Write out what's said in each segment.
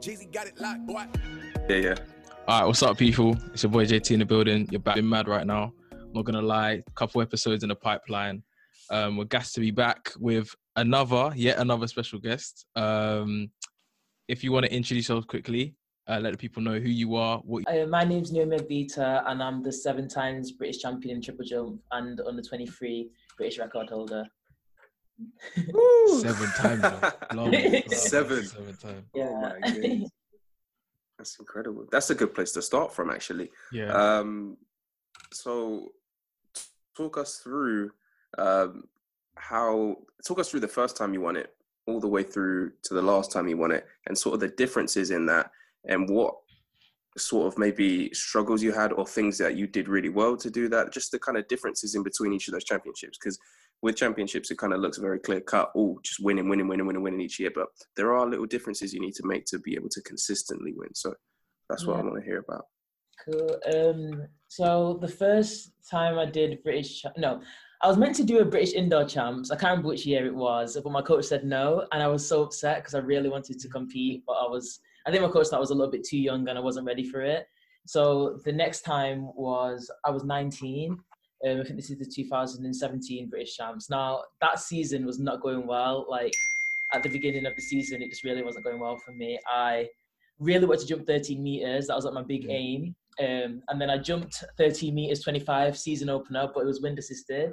Jeezy got it locked, boy. Yeah, yeah. All right, what's up, people? It's your boy JT in the building. You're back in mad right now. I'm not gonna lie, a couple episodes in the pipeline. Um, we're gassed to be back with another, yet another special guest. Um, if you want to introduce yourself quickly, uh, let the people know who you are. What Uh, my name's Naomi Ogbeta, and I'm the seven times British champion in triple jump and under 23 British record holder. Seven times. bro. Long. Seven. Seven times. Oh my. That's incredible. That's a good place to start from, actually. Yeah. Um, so, talk us through um, how. Talk us through the first time you won it, all the way through to the last time you won it, and sort of the differences in that, and what sort of maybe struggles you had or things that you did really well to do that. Just the kind of differences in between each of those championships, because with championships it kind of looks very clear cut. Oh, just winning, winning, winning, winning, winning each year, but there are little differences you need to make to be able to consistently win. So that's what I want to hear about. Cool. Um, so the first time I did British, no, I was meant to do a British indoor champs. I can't remember which year it was, but my coach said no, and I was so upset because I really wanted to compete, but I was, I think my coach thought I was a little bit too young and I wasn't ready for it. So the next time was I was 19. Um, I think this is the 2017 British champs. Now that season was not going well. Like at the beginning of the season, it just really wasn't going well for me. I really wanted to jump 13 meters. That was like my big Mm. aim. Um, and then I jumped 13 meters 25 season opener, but it was wind assisted.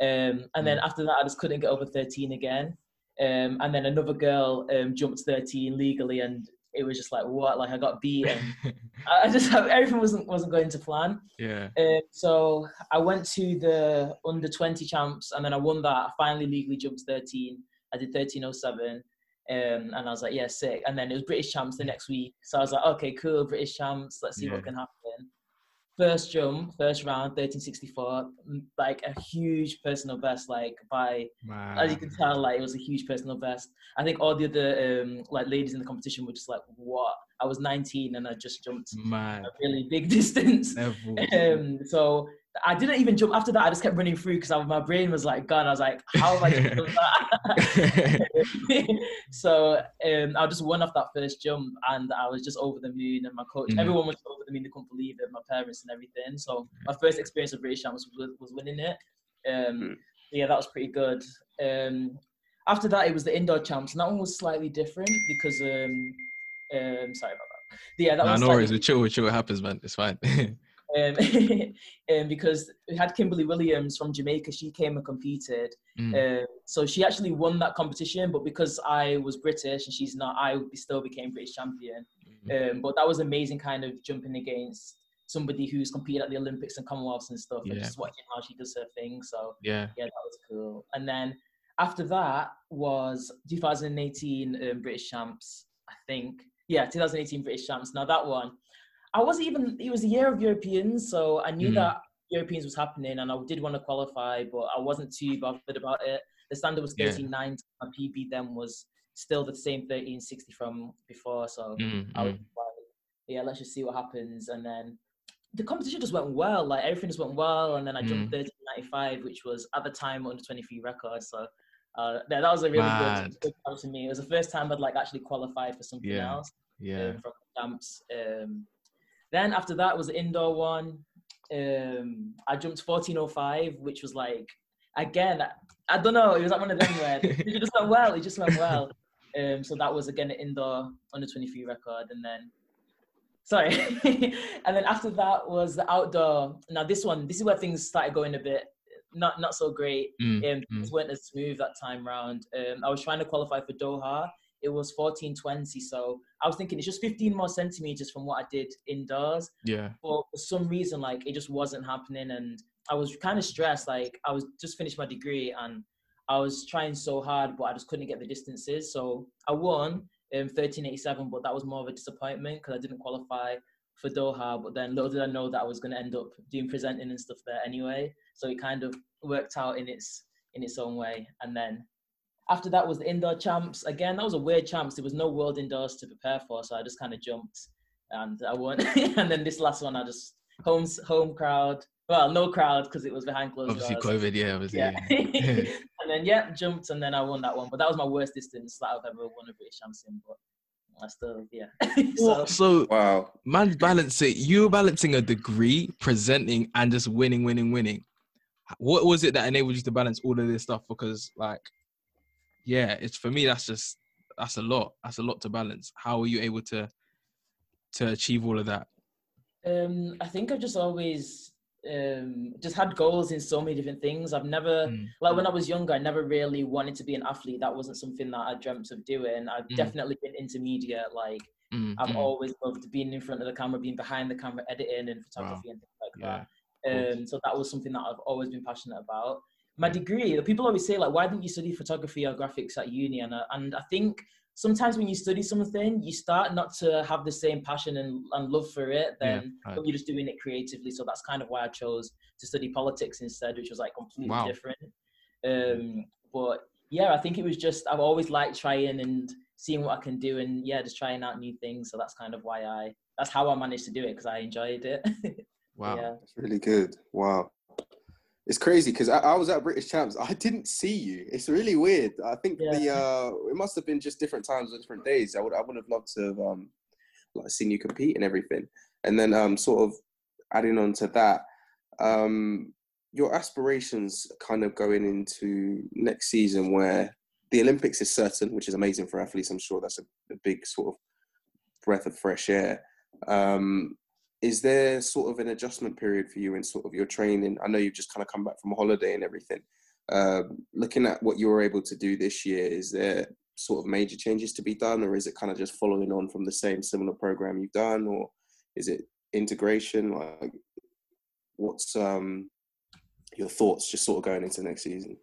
Um, and then after that, I just couldn't get over 13 again. Um, and then another girl um, jumped 13 legally, and it was just like what? Like I got beat, I I just everything wasn't wasn't going to plan. yeah. Um, so I went to the under 20 champs, and then I won that. I finally legally jumped 13. I did 1307. Um, and I was like, yeah, sick. And then it was British champs the next week. So I was like, okay, cool, British champs. Let's see Yeah. what can happen. First jump, first round, 1364, mm, like a huge personal best, like by as you can tell, like it was a huge personal best. I think all the other um, like ladies in the competition were just like, "What?" I was 19 and I just jumped Man. a really big distance. Um, so I didn't even jump after that. I just kept running through because my brain was like gone. I was like, "How have I done that?" so um, I just won off that first jump, and I was just over the moon. And my coach, Mhm. everyone was over the moon. They couldn't believe it. My parents and everything. So my first experience of British Champs was, was winning it. Um, Mm. Yeah, that was pretty good. Um, after that, it was the indoor champs, and that one was slightly different because um, um, sorry about that. Yeah, that nah, was no worries. We chill. We chill. What happens, man? It's fine. um, um, because we had Kimberly Williams from Jamaica. She came and competed. Mm. Um, so she actually won that competition, but because I was British and she's not, I still became British champion. Mm. Um, but that was amazing, kind of jumping against somebody who's competed at the Olympics and Commonwealths and stuff, and just watching how she does her thing. So yeah. yeah, that was cool. And then after that was 2018 um, British Champs, I think. Yeah, 2018 British Champs. Now that one, I wasn't even. It was a year of Europeans, so I knew Mhm. that Europeans was happening, and I did want to qualify, but I wasn't too bothered about it. The standard was Yeah. 13.9. My PB then was still the same 13.60 from before, so Mm, I was mm. like, yeah, let's just see what happens. And then the competition just went well. Like everything just went well. And then I jumped Mm. 1395, which was at the time under 23 record. So uh, that, that was a really Mad. good, good time to me. It was the first time I'd like actually qualified for something Yeah. else Yeah. um, from the champs. Um, then after that was the indoor one. Um, I jumped 1405, which was like again, I, I don't know. It was like one of them where it just went well. It just went well. Um, so that was again an indoor under 23 record, and then sorry, and then after that was the outdoor. Now this one, this is where things started going a bit not not so great. Mm, Um, mm. weren't as smooth that time round. Um, I was trying to qualify for Doha. It was 1420, so I was thinking it's just 15 more centimeters from what I did indoors. Yeah. but for some reason like it just wasn't happening and i was kind of stressed like i was just finished my degree and i was trying so hard but i just couldn't get the distances. So i won in 1387 but that was more of a disappointment because i didn't qualify for doha but then little did i know that i was going to end up doing presenting and stuff there anyway. So it kind of worked out in its in its own way and then after that was the indoor champs again that was a weird champs there was no world indoors to prepare for so i just kind of jumped and I won. and then this last one, I just home home crowd. Well, no crowd because it was behind closed Obviously, doors. COVID. Yeah. Obviously. Yeah. yeah. and then yeah, jumped and then I won that one. But that was my worst distance that I've ever won a British champs in. But I still yeah. so, so Wow. man, balancing you're balancing a degree, presenting, and just winning, winning, winning. What was it that enabled you to balance all of this stuff? Because like, yeah, it's for me. That's just that's a lot. That's a lot to balance. How are you able to to achieve all of that? Um, I think I've just always um, just had goals in so many different things. I've never, Mm. like when I was younger, I never really wanted to be an athlete. That wasn't something that I dreamt of doing. I've Mm. definitely been into media. Like Mm, I've mm. always loved being in front of the camera, being behind the camera, editing and photography and things like Yeah, that. Um, so that was something that I've always been passionate about. My degree, the people always say like, why didn't you study photography or graphics at uni? And I, and I think sometimes when you study something, you start not to have the same passion and, and love for it Yeah, right. when you're just doing it creatively. So that's kind of why I chose to study politics instead, which was like completely Wow. different. Um, but yeah, I think it was just I've always liked trying and seeing what I can do, and yeah, just trying out new things. So that's kind of why I that's how I managed to do it because I enjoyed it. Wow. yeah. That's really good. Wow. It's crazy because I, I was at British Champs. I didn't see you. It's really weird. I think the uh, it must have been just different times or different days. I would I would have loved to have um, like seen you compete and everything. And then um, sort of adding on to that, um, your aspirations kind of going into next season where the Olympics is certain, which is amazing for athletes. I'm sure that's a, a big sort of breath of fresh air. Um, is there sort of an adjustment period for you in sort of your training? I know you've just kind of come back from a holiday and everything. Um, looking at what you were able to do this year, is there sort of major changes to be done, or is it kind of just following on from the same similar program you've done, or is it integration? Like, what's um, your thoughts just sort of going into next season?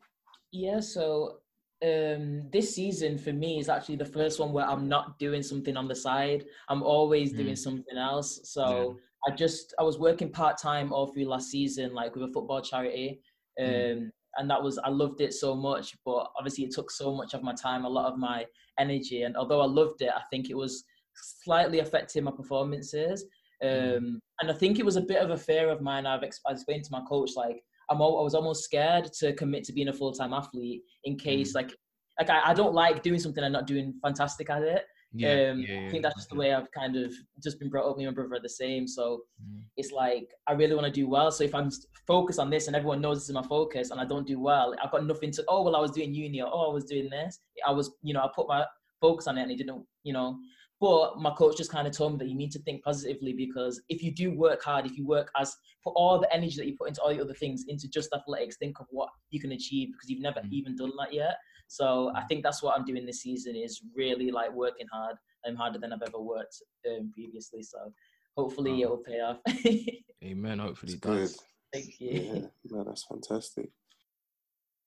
Yeah, so um, this season for me is actually the first one where I'm not doing something on the side. I'm always doing Mm. something else. So I just I was working part time all through last season, like with a football charity, um, Mm. and that was I loved it so much. But obviously, it took so much of my time, a lot of my energy, and although I loved it, I think it was slightly affecting my performances. Um, Mm. And I think it was a bit of a fear of mine. I've explained to my coach like I'm al- I was almost scared to commit to being a full time athlete in case like like I, I don't like doing something and not doing fantastic at it. Yeah, um, yeah, I think that's just the way I've kind of just been brought up. Me and my brother are the same, so Mm. it's like I really want to do well. So if I'm focused on this and everyone knows this is my focus, and I don't do well, I've got nothing to. Oh well, I was doing uni, or oh I was doing this. I was, you know, I put my focus on it, and it didn't, you know. But my coach just kind of told me that you need to think positively because if you do work hard, if you work as put all the energy that you put into all the other things into just athletics, think of what you can achieve because you've never Mm. even done that yet. So I think that's what I'm doing this season is really like working hard and harder than I've ever worked um, previously. So hopefully Wow. it will pay off. Amen. Hopefully, It's it does. Thank you. Yeah, no, that's fantastic.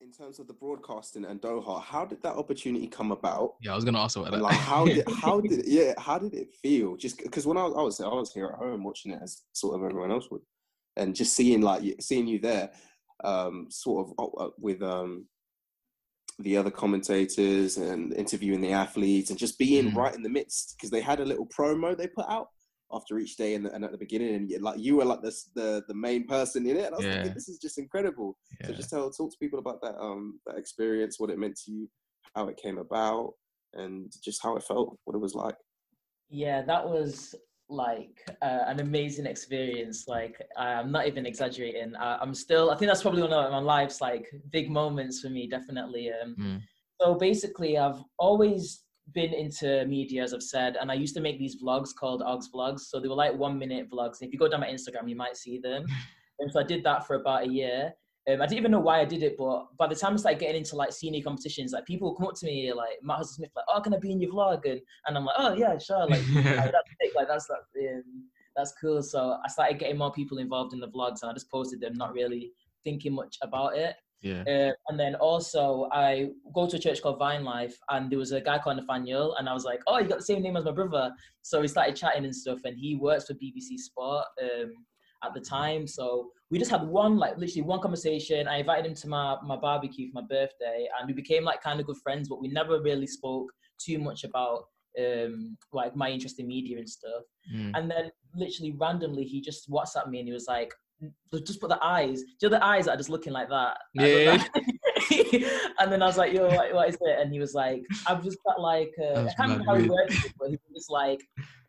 In terms of the broadcasting and Doha, how did that opportunity come about? Yeah, I was gonna ask about that. like, how did how did yeah how did it feel? Just because when I was, I was I was here at home watching it as sort of everyone else would, and just seeing like seeing you there, um, sort of uh, with um the other commentators and interviewing the athletes and just being Mhm. right in the midst because they had a little promo they put out after each day and, and at the beginning and you- like you were like this the the main person in it and I was Yeah. thinking this is just incredible so just tell talk to people about that um that experience, what it meant to you, how it came about, and just how it felt, what it was like. Yeah, that was like uh, an amazing experience. Like I'm not even exaggerating. I, I'm still. I think that's probably one of my life's like big moments for me. Definitely. Um, Mm. So basically, I've always been into media, as I've said, and I used to make these vlogs called Ogs Vlogs. So they were like one minute vlogs. If you go down my Instagram, you might see them. and so I did that for about a year. Um, I didn't even know why I did it, but by the time I started getting into like senior competitions, like people would come up to me like Matt Hudson Smith, like, "Oh, can I be in your vlog?" And and I'm like, "Oh yeah, sure." Like, like, that's sick. Like that's that, um, that's cool. So I started getting more people involved in the vlogs, and I just posted them, not really thinking much about it. Yeah. Uh, and then also I go to a church called Vine Life, and there was a guy called Nathaniel, and I was like, "Oh, you got the same name as my brother." So we started chatting and stuff, and he works for BBC Sport um, at the time. So we just had one, like literally one conversation. I invited him to my my barbecue for my birthday, and we became like kind of good friends, but we never really spoke too much about um like my interest in media and stuff. Mm. And then literally randomly, he just WhatsApped me and he was like, "Just put the eyes. Do you know the eyes that are just looking like that? Yeah. and then I was like, yo, what, what is it? And he was like, I've just got like, uh, I can't remember how he worded it, but he was just like,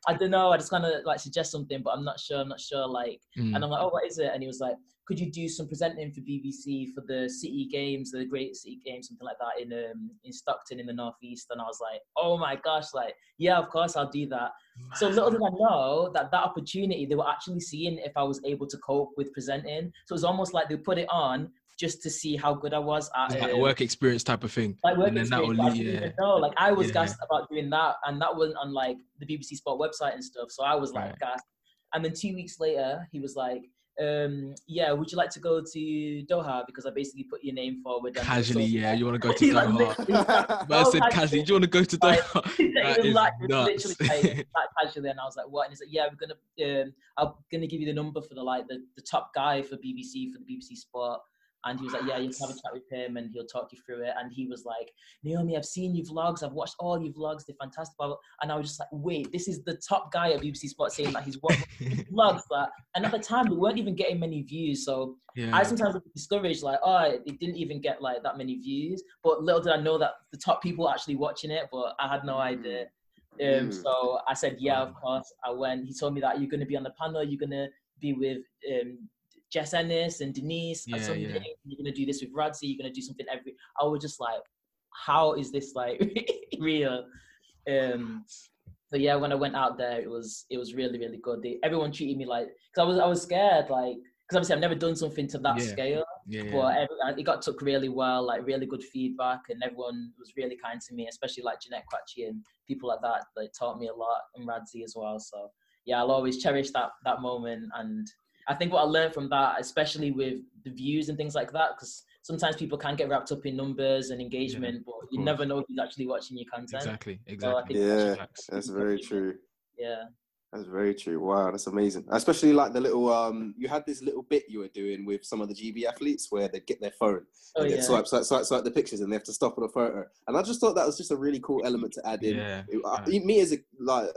I don't know, I just kind of like suggest something, but I'm not sure, I'm not sure. Like, mm. and I'm like, oh, what is it? And he was like, could you do some presenting for BBC for the City Games, the Great City Games, something like that in um, in Stockton in the northeast? And I was like, oh my gosh, like yeah, of course I'll do that. So little did I know that that opportunity they were actually seeing if I was able to cope with presenting. So it was almost like they put it on just to see how good I was at. Like a work experience type of thing. Like work experience. Will, yeah. No, like I was yeah. gassed about doing that, and that wasn't on like the BBC Sport website and stuff. So I was like right. gassed. And then two weeks later, he was like, um, yeah, would you like to go to Doha? Because I basically put your name forward. Casually, yeah, you want to go to Doha. but I said casually, do you want to go to Doha? that is like, nuts. literally like, casually, and I was like, what? And he's like, yeah, we're gonna, um, I'm gonna give you the number for the like the, the top guy for BBC for the BBC Sport. And he was like, Yeah, you can have a chat with him and he'll talk you through it. And he was like, Naomi, I've seen your vlogs. I've watched all your vlogs. They're fantastic. And I was just like, Wait, this is the top guy at BBC Sport saying that he's watched vlogs. That, and at the time, we weren't even getting many views. So yeah. I sometimes was discouraged, like, Oh, it didn't even get like that many views. But little did I know that the top people were actually watching it, but I had no mm. idea. Um, mm. So I said, yeah, of course. I went. He told me that you're going to be on the panel. You're going to be with um, Jess Ennis and Denise yeah. Yeah. You're gonna do this with Radzi. You're gonna do something every. I was just like, how is this like real? Um, so yeah, when I went out there, it was it was really really good. They, everyone treated me like because I was I was scared like because obviously I've never done something to that yeah. scale. Yeah, yeah. But every, it got took really well, like really good feedback, and everyone was really kind to me, especially like Jeanette Kwakye and people like that. They taught me a lot, and Radzi as well. So yeah, I'll always cherish that that moment and I think what I learned from that, especially with the views and things like that, because sometimes people can get wrapped up in numbers and engagement, yeah, but you never know who's actually watching your content. Exactly, exactly. So yeah, that's, that's very true. Yeah. That's very true. Wow, that's amazing. Especially like the little um, you had this little bit you were doing with some of the GB athletes where they get their phone oh, and yeah. swipe, swipe, swipe, swipe the pictures, and they have to stop on a photo. And I just thought that was just a really cool element to add in. Yeah. It, I, me as a like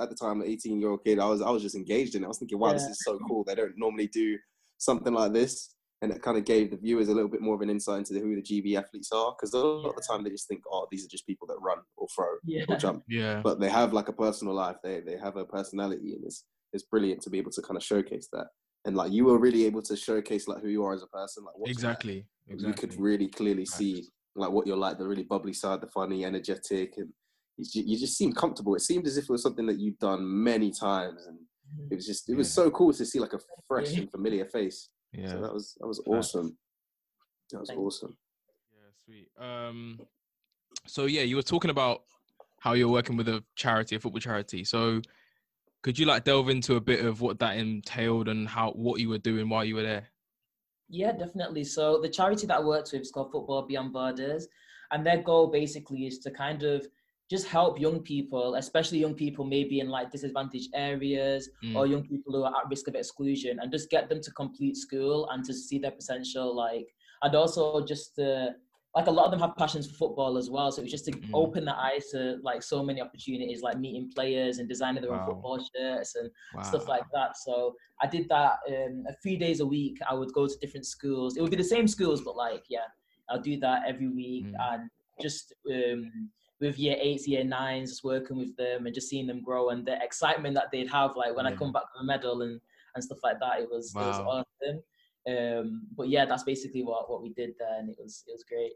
at the time, an eighteen year old kid, I was I was just engaged in it. I was thinking, wow, yeah. this is so cool. They don't normally do something like this and it kind of gave the viewers a little bit more of an insight into who the GB athletes are because a lot yeah. of the time they just think, oh, these are just people that run or throw yeah. or jump. Yeah. But they have like a personal life. They they have a personality, and it's it's brilliant to be able to kind of showcase that. And like you were really able to showcase like who you are as a person. Like exactly, exactly. You could really clearly see like what you're like, the really bubbly side, the funny, energetic, and you just seemed comfortable. It seemed as if it was something that you'd done many times, and mm-hmm. it was just it was so cool to see like a fresh and familiar face. Yeah, so that was that was awesome. That was awesome. Yeah, sweet. Um, so yeah, you were talking about how you're working with a charity, a football charity. So could you like delve into a bit of what that entailed and how what you were doing while you were there? Yeah, definitely. So the charity that I worked with is called Football Beyond Borders, and their goal basically is to kind of just help young people, especially young people maybe in like disadvantaged areas mm. or young people who are at risk of exclusion, and just get them to complete school and to see their potential. Like, and also just to, like a lot of them have passions for football as well. So it's just to mm. open the eyes to like so many opportunities, like meeting players and designing their wow. own football shirts and wow. stuff like that. So I did that um, a few days a week. I would go to different schools. It would be the same schools, but like yeah, I'll do that every week mm. and just um, with year eights, year nines, just working with them and just seeing them grow and the excitement that they'd have, like when yeah. I come back with a medal and, and stuff like that. It was wow. it was awesome. Um, but yeah, that's basically what, what we did there, and it was it was great.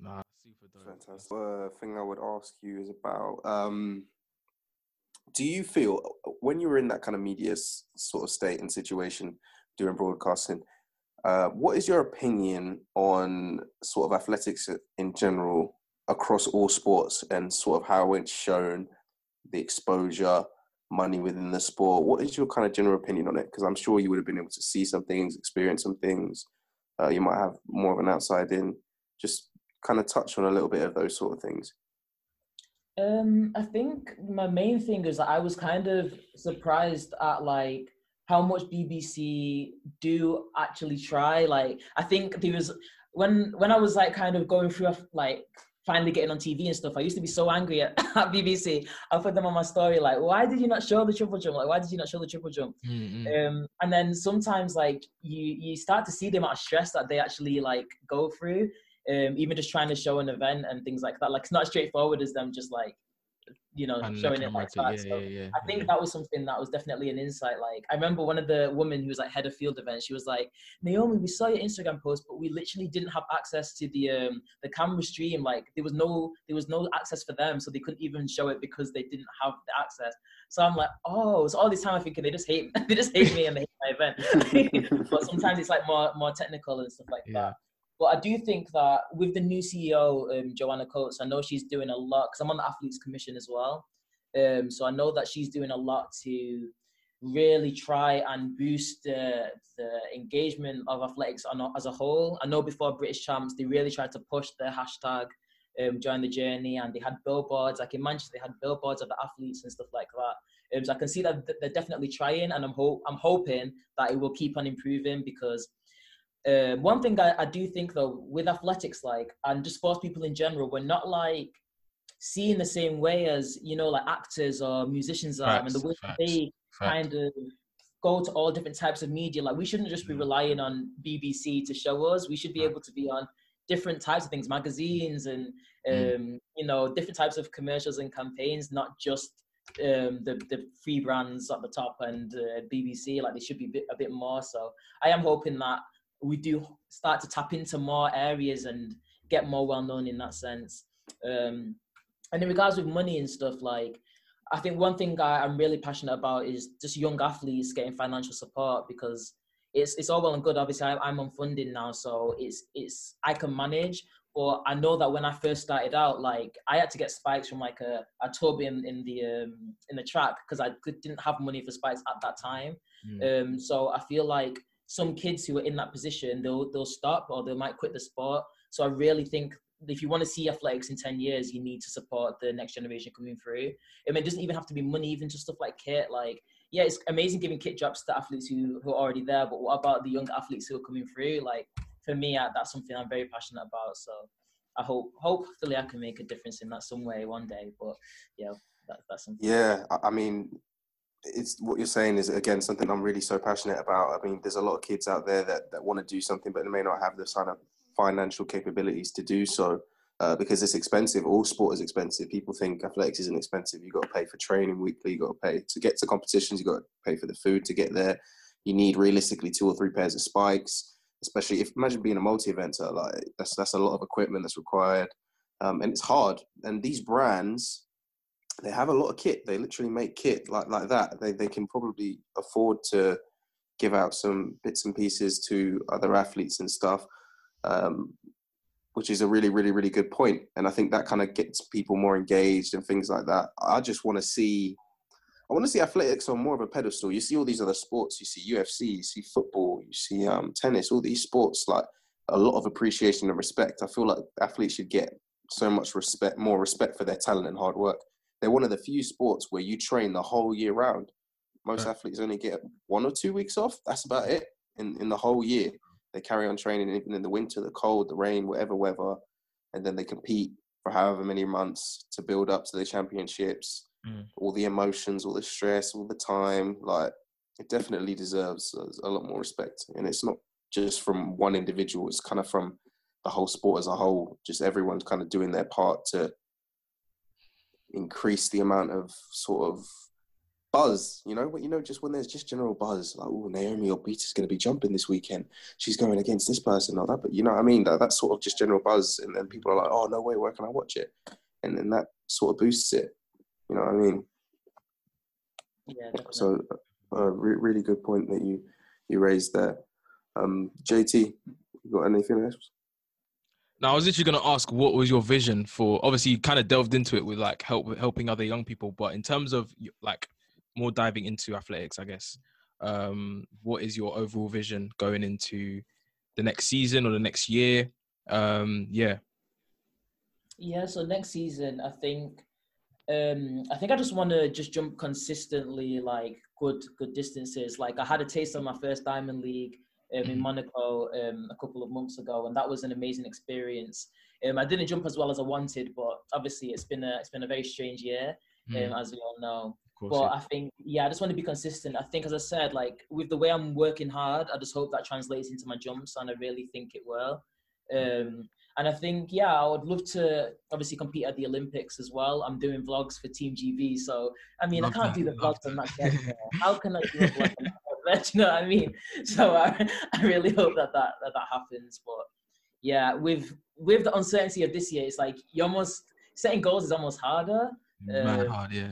Nah, super dope. Fantastic. Uh, thing I would ask you is about. Um, do you feel when you were in that kind of media sort of state and situation during broadcasting? Uh, what is your opinion on sort of athletics in general across all sports and sort of how it's shown the exposure money within the sport. What is your kind of general opinion on it? Because i'm sure you would have been able to see some things experience some things uh, you might have more of an outside in. Just kind of touch on a little bit of those sort of things. Um i think my main thing is that i was kind of surprised at like how much bbc do actually try. Like i think there was when when i was like kind of going through like finally getting on TV and stuff. I used to be so angry at, at BBC. I put them on my story like, why did you not show the triple jump? Like, why did you not show the triple jump? Mm-hmm. Um, and then sometimes like you you start to see the amount of stress that they actually like go through. Um, even just trying to show an event and things like that. Like it's not as straightforward as them just like you know And showing it like that. yeah, So yeah, yeah, I think that was something that was definitely an insight. Like I remember one of the women who was like head of field events. She was like, Naomi, we saw your Instagram post, but we literally didn't have access to the um the camera stream. Like there was no there was no access for them, so they couldn't even show it because they didn't have the access. So I'm like, oh, so all this time I'm thinking they just hate they just hate me and they hate my event. but sometimes it's like more more technical and stuff like that. But I do think that with the new CEO, um, Joanna Coates, I know she's doing a lot because I'm on the athletes commission as well. Um, so I know that she's doing a lot to really try and boost the, the engagement of athletics as a whole. I know before British Champs, they really tried to push the hashtag um, during the journey and they had billboards. Like in Manchester, they had billboards of the athletes and stuff like that. Um, so I can see that th- they're definitely trying and I'm, hope I'm hoping that it will keep on improving because um, one thing I, I do think though with athletics like and just sports people in general we're not like seen the same way as you know like actors or musicians are and the way facts, they Fact. kind of go to all different types of media like we shouldn't just be Mm. relying on bbc to show us we should be able to be on different types of things magazines and um, Mm. you know different types of commercials and campaigns not just um, the the free brands at the top and uh, bbc like they should be a bit, a bit more so i am hoping that we do start to tap into more areas and get more well known in that sense. Um, and in regards with money and stuff, like I think one thing I, I'm really passionate about is just young athletes getting financial support because it's it's all well and good. Obviously, I, I'm on funding now, so it's it's I can manage. But I know that when I first started out, like I had to get spikes from like a, a tub in, in the um, in the track because I could, didn't have money for spikes at that time. Mm. Um, so I feel like some kids who are in that position, they'll they'll stop or they might quit the sport. So I really think if you want to see athletics in 10 years, you need to support the next generation coming through. I mean, it doesn't even have to be money, even just stuff like kit. Like, yeah, it's amazing giving kit drops to athletes who, who are already there, but what about the young athletes who are coming through? Like, for me, I, that's something I'm very passionate about. So I hope, hopefully, I can make a difference in that some way one day. But yeah, that, that's something. Yeah, I mean, it's what you're saying is again something I'm really so passionate about. I mean, there's a lot of kids out there that, that want to do something, but they may not have the kind of financial capabilities to do so uh, because it's expensive. All sport is expensive. People think athletics isn't expensive. You got to pay for training weekly. You've got to pay to get to competitions. You've got to pay for the food to get there. You need realistically two or three pairs of spikes. Especially if imagine being a multi-eventer, like that's that's a lot of equipment that's required, um, and it's hard. And these brands, they have a lot of kit. They literally make kit like like that. They they can probably afford to give out some bits and pieces to other athletes and stuff, um, which is a really really really good point. And I think that kind of gets people more engaged and things like that. I just want to see. I want to see athletics on more of a pedestal. You see all these other sports. You see UFC. You see football. You see um, tennis. All these sports, like a lot of appreciation and respect. I feel like athletes should get so much respect, more respect for their talent and hard work they're one of the few sports where you train the whole year round. Most athletes only get one or two weeks off. That's about it in, in the whole year. They carry on training even in the winter, the cold, the rain, whatever weather, and then they compete for however many months to build up to the championships. Mm. All the emotions, all the stress, all the time. Like it definitely deserves a lot more respect, and it's not just from one individual. It's kind of from the whole sport as a whole. Just everyone's kind of doing their part to increase the amount of sort of buzz, you know, but you know, just when there's just general buzz, like, oh, Naomi Ogbeta's going to be jumping this weekend. She's going against this person or that, but you know what I mean? That, that's sort of just general buzz. And then people are like, oh, no way, where can I watch it? And then that sort of boosts it. You know what I mean? Yeah, definitely. So, a re- really good point that you, you raised there. Um, JT, you got anything else? Now, I was literally going to ask, what was your vision for? Obviously, you kind of delved into it with like help helping other young people, but in terms of like more diving into athletics, I guess, um, what is your overall vision going into the next season or the next year? Um, yeah, Yeah, so next season, I think, um, I think I just want to just jump consistently, like good, good distances. Like I had a taste of my first Diamond League um, in Mhm. Monaco um, a couple of months ago, and that was an amazing experience. Um, I didn't jump as well as I wanted, but obviously it's been a it's been a very strange year, Mm, um, as we all know. But yeah. I think, yeah, I just want to be consistent. I think, as I said, like with the way I'm working hard, I just hope that translates into my jumps, and I really think it will. Um, and I think, yeah, I would love to obviously compete at the Olympics as well. I'm doing vlogs for Team GB, so I mean, Love I can't that, do the vlogs on that. that. anymore. How can I do a vlog on that? Do you know what I mean? So I, I really hope that that, that that happens. But yeah, with with the uncertainty of this year, it's like you almost setting goals is almost harder. Mad um, hard, yeah.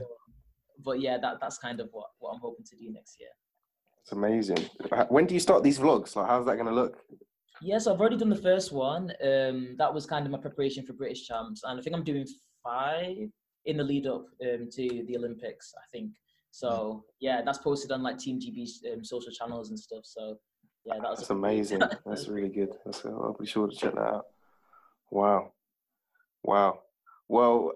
But yeah, that that's kind of what what I'm hoping to do next year. It's amazing. When do you start these vlogs? Like, how's that going to look? Yes, I've already done the first one. Um, that was kind of my preparation for British champs, and I think I'm doing five in the lead up um, to the Olympics. I think so. Yeah, that's posted on like Team GB's um, social channels and stuff. So yeah, that was That's amazing. That's really good. That's, I'll be sure to check that out. Wow. Wow. Well,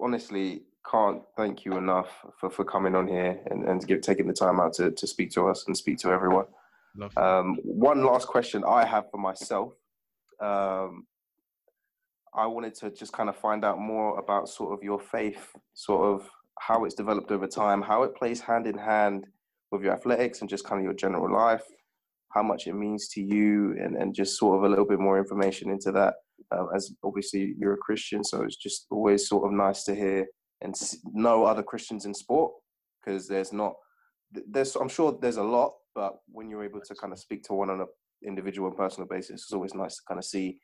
honestly, can't thank you enough for, for coming on here and, and give, taking the time out to, to speak to us and speak to everyone. Love that. Um, one last question I have for myself. Um, I wanted to just kind of find out more about sort of your faith, sort of how it's developed over time, how it plays hand in hand with your athletics and just kind of your general life, how much it means to you, and, and just sort of a little bit more information into that. Um, as obviously you're a Christian, so it's just always sort of nice to hear and know other Christians in sport because there's not there's I'm sure there's a lot, but when you're able to kind of speak to one on an individual and personal basis, it's always nice to kind of see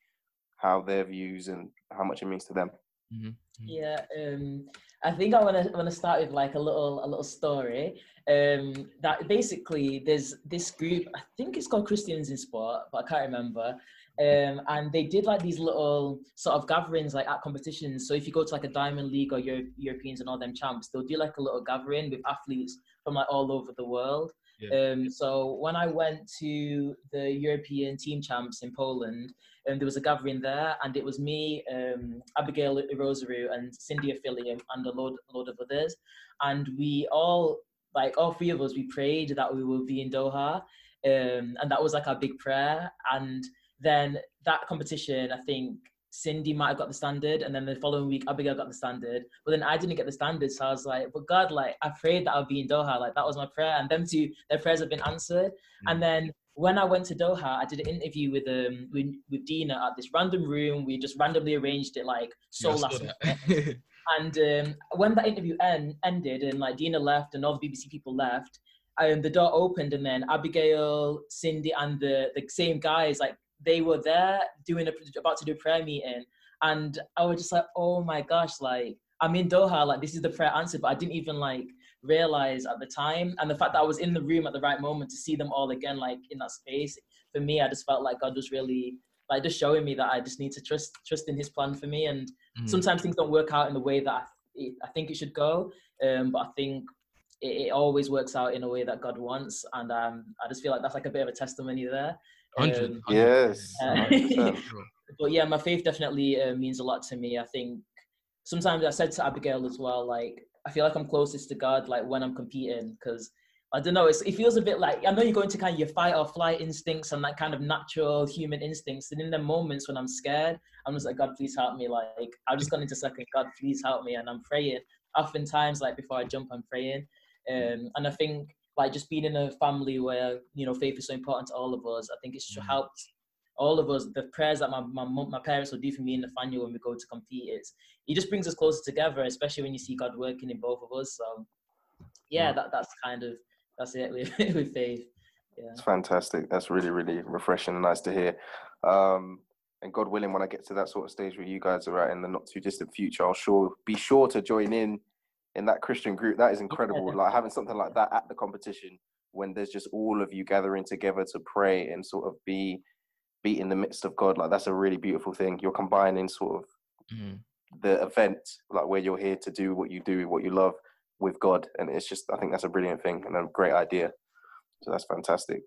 how their views and how much it means to them. Mhm. Yeah, um, I think I want to want to start with like a little a little story. Um, that basically there's this group. I think it's called Christians in Sport, but I can't remember. Um, and they did like these little sort of gatherings like at competitions. So if you go to like a Diamond League or Euro- Europeans and all them champs, they'll do like a little gathering with athletes from like all over the world. Yeah. Um, so when I went to the European team champs in Poland, um, there was a gathering there, and it was me, um, Abigail Irozuru, and Cindy Ofili, and a load, load of others. And we all, like all three of us, we prayed that we would be in Doha, um, and that was like our big prayer. And then that competition, I think Cindy might have got the standard, and then the following week Abigail got the standard. But then I didn't get the standard, so I was like, "But God, like I prayed that I'd be in Doha, like that was my prayer." And them two, their prayers have been answered. And then when I went to Doha, I did an interview with um with, with Dina at this random room. We just randomly arranged it like so Yeah, last minute. And um, when that interview end, ended and like Dina left and all the BBC people left, and the door opened and then Abigail, Cindy, and the the same guys like they were there doing a about to do a prayer meeting, and I was just like, oh my gosh, like I'm in Doha, like this is the prayer answer, but I didn't even like realize at the time, and the fact that I was in the room at the right moment to see them all again, like in that space, for me, I just felt like God was really like just showing me that I just need to trust trust in His plan for me, and Mm. sometimes things don't work out in the way that I, I think it should go. Um, but I think it, it always works out in a way that God wants, and um, I just feel like that's like a bit of a testimony there. 100, Um, 100%. Yes, Uh, but yeah, my faith definitely uh, means a lot to me. I think sometimes I said to Abigail as well, like I feel like I'm closest to God, like when I'm competing, because I don't know, it's, it feels a bit like I know you're going to kind of your fight or flight instincts and that kind of natural human instincts, and in the moments when I'm scared, I'm just like, God, please help me. Like I've just gone into second, God, please help me, and I'm praying. Oftentimes, like before I jump, I'm praying, um, and I think like just being in a family where you know faith is so important to all of us. I think it's Mm. helped all of us. The prayers that my my, my parents will do for me and Nathaniel when we go to compete, it's it just brings us closer together, especially when you see God working in both of us. So yeah, Yeah. that that's kind of that's it with with faith. Yeah. It's fantastic. That's really, really refreshing and nice to hear. Um, and God willing, when I get to that sort of stage where you guys are at in the not too distant future, I'll sure be sure to join in in that Christian group. That is incredible. Like having something like that at the competition when there's just all of you gathering together to pray and sort of be be in the midst of God. Like that's a really beautiful thing. You're combining sort of Mhm. the event, like where you're here to do what you do, what you love with God. And it's just I think that's a brilliant thing and a great idea. So that's fantastic.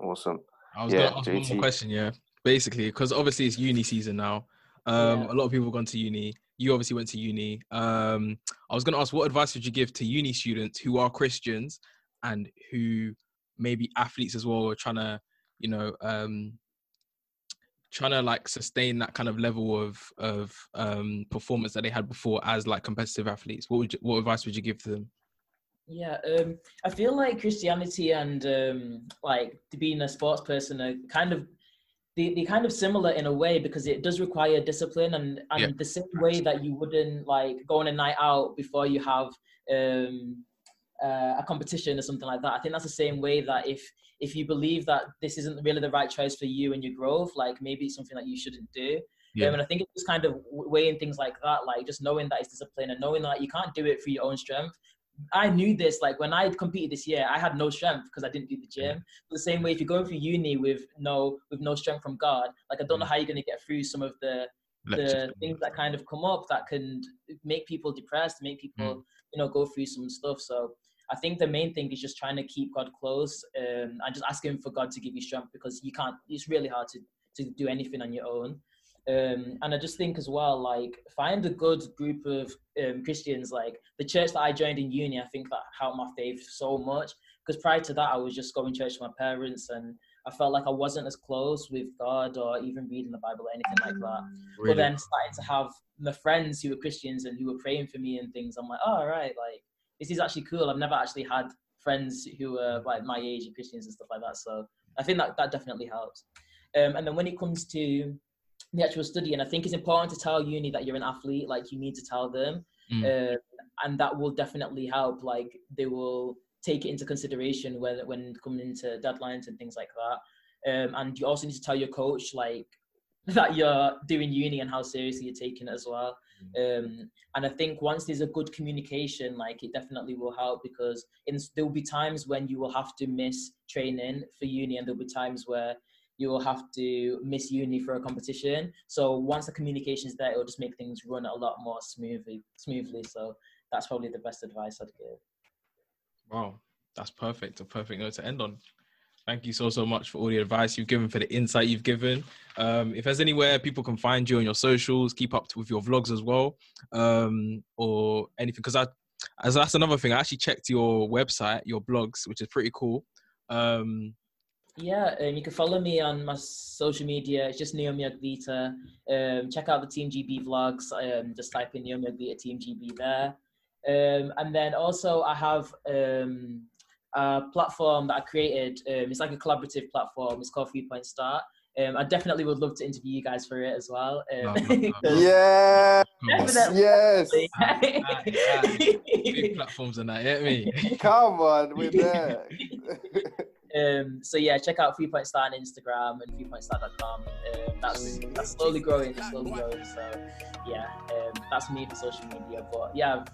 Awesome. I was Yeah, gonna ask one JT. more question, yeah. Basically, because obviously it's uni season now. Um, Yeah. a lot of people have gone to uni. You obviously went to uni. Um, I was gonna ask, what advice would you give to uni students who are Christians and who maybe athletes as well, are trying to, you know, um, trying to like sustain that kind of level of of um, performance that they had before as like competitive athletes? What would you, what advice would you give to them? Yeah, um, I feel like Christianity and um, like being a sports person are kind of they they kind of similar in a way because it does require discipline and and Yeah. the same way that you wouldn't like go on a night out before you have um, uh, a competition or something like that. I think that's the same way that if if you believe that this isn't really the right choice for you and your growth, like maybe it's something that you shouldn't do. Yeah. Um, and I think it's just kind of weighing things like that, like just knowing that it's discipline and knowing that you can't do it for your own strength. I knew this, like when I competed this year, I had no strength because I didn't do the gym. Mm. the same way, if you're going through uni with no with no strength from God, like I don't know mm. how you're going to get through some of the Lectures. the things that kind of come up that can make people depressed, make people mm. you know go through some stuff. So I think the main thing is just trying to keep God close um, and just asking for God to give you strength because you can't. It's really hard to to do anything on your own. Um, and I just think as well, like find a good group of um, Christians. Like the church that I joined in uni, I think that helped my faith so much. Because prior to that, I was just going to church with my parents, and I felt like I wasn't as close with God or even reading the Bible or anything like that. But then starting to have my friends who were Christians and who were praying for me and things, I'm like, oh, all right, like this is actually cool. I've never actually had friends who were like my age and Christians and stuff like that. So I think that that definitely helps. Um, and then when it comes to the actual study, and I think it's important to tell uni that you're an athlete. Like you need to tell them, Mm. uh, and that will definitely help. Like they will take it into consideration when when coming into deadlines and things like that. Um, and you also need to tell your coach like that you're doing uni and how seriously you're taking it as well. Um, and I think once there's a good communication, like it definitely will help because in, there will be times when you will have to miss training for uni, and there'll be times where you will have to miss uni for a competition. So once the communication is there, it will just make things run a lot more smoothly. Smoothly. So that's probably the best advice I'd give. Wow, that's perfect. A perfect note to end on. Thank you so so much for all the advice you've given, for the insight you've given. Um, if there's anywhere people can find you on your socials, keep up with your vlogs as well, um, or anything. Because I, as that's another thing, I actually checked your website, your blogs, which is pretty cool. Um, Yeah, um, you can follow me on my social media. It's just Naomi Ogbeta. Um, check out the Team GB vlogs. Um, just type in Naomi Ogbeta Team GB there. Um, and then also I have um, a platform that I created. Um, it's like a collaborative platform. It's called Three Point Star. Um, I definitely would love to interview you guys for it as well. Um. 'cause- Yes, Definitely. yes. big platforms and that, get me? Come on, we're there. Um, so yeah, check out Three Point Star on Instagram and threepointstar.com. Um, that's that's slowly growing, it's slowly growing. So yeah, um, that's me for social media. But yeah, I've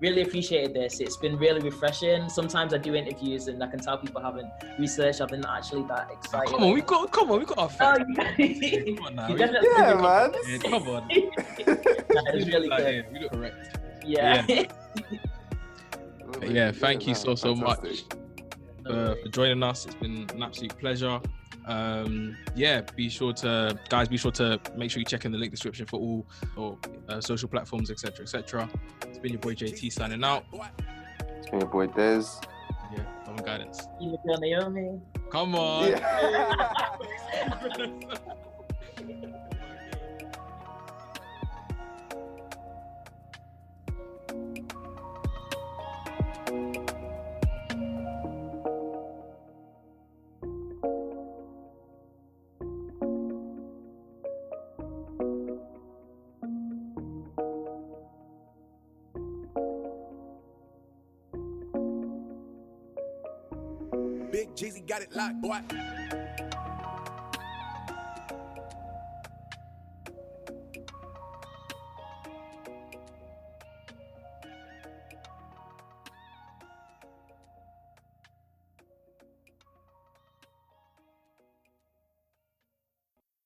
really appreciated this. It's been really refreshing. Sometimes I do interviews and I can tell people haven't researched. I've been actually that excited. Come on, we got, come on, we got our Oh, facts. you, Come on now. you we- definitely Yeah, did man. Yeah, come on. That is really Like, good. yeah, we look correct. Yeah. But yeah, thank you so, so much. fantastic. uh, for joining us. It's been an absolute pleasure. Um, yeah, be sure to guys, be sure to make sure you check in the link description for all or uh, social platforms, etc., etc. It's been your boy JT signing out. It's been your boy Des. Yeah, come on, guidance. You feel Naomi. Come on. Yeah. got it locked, boy.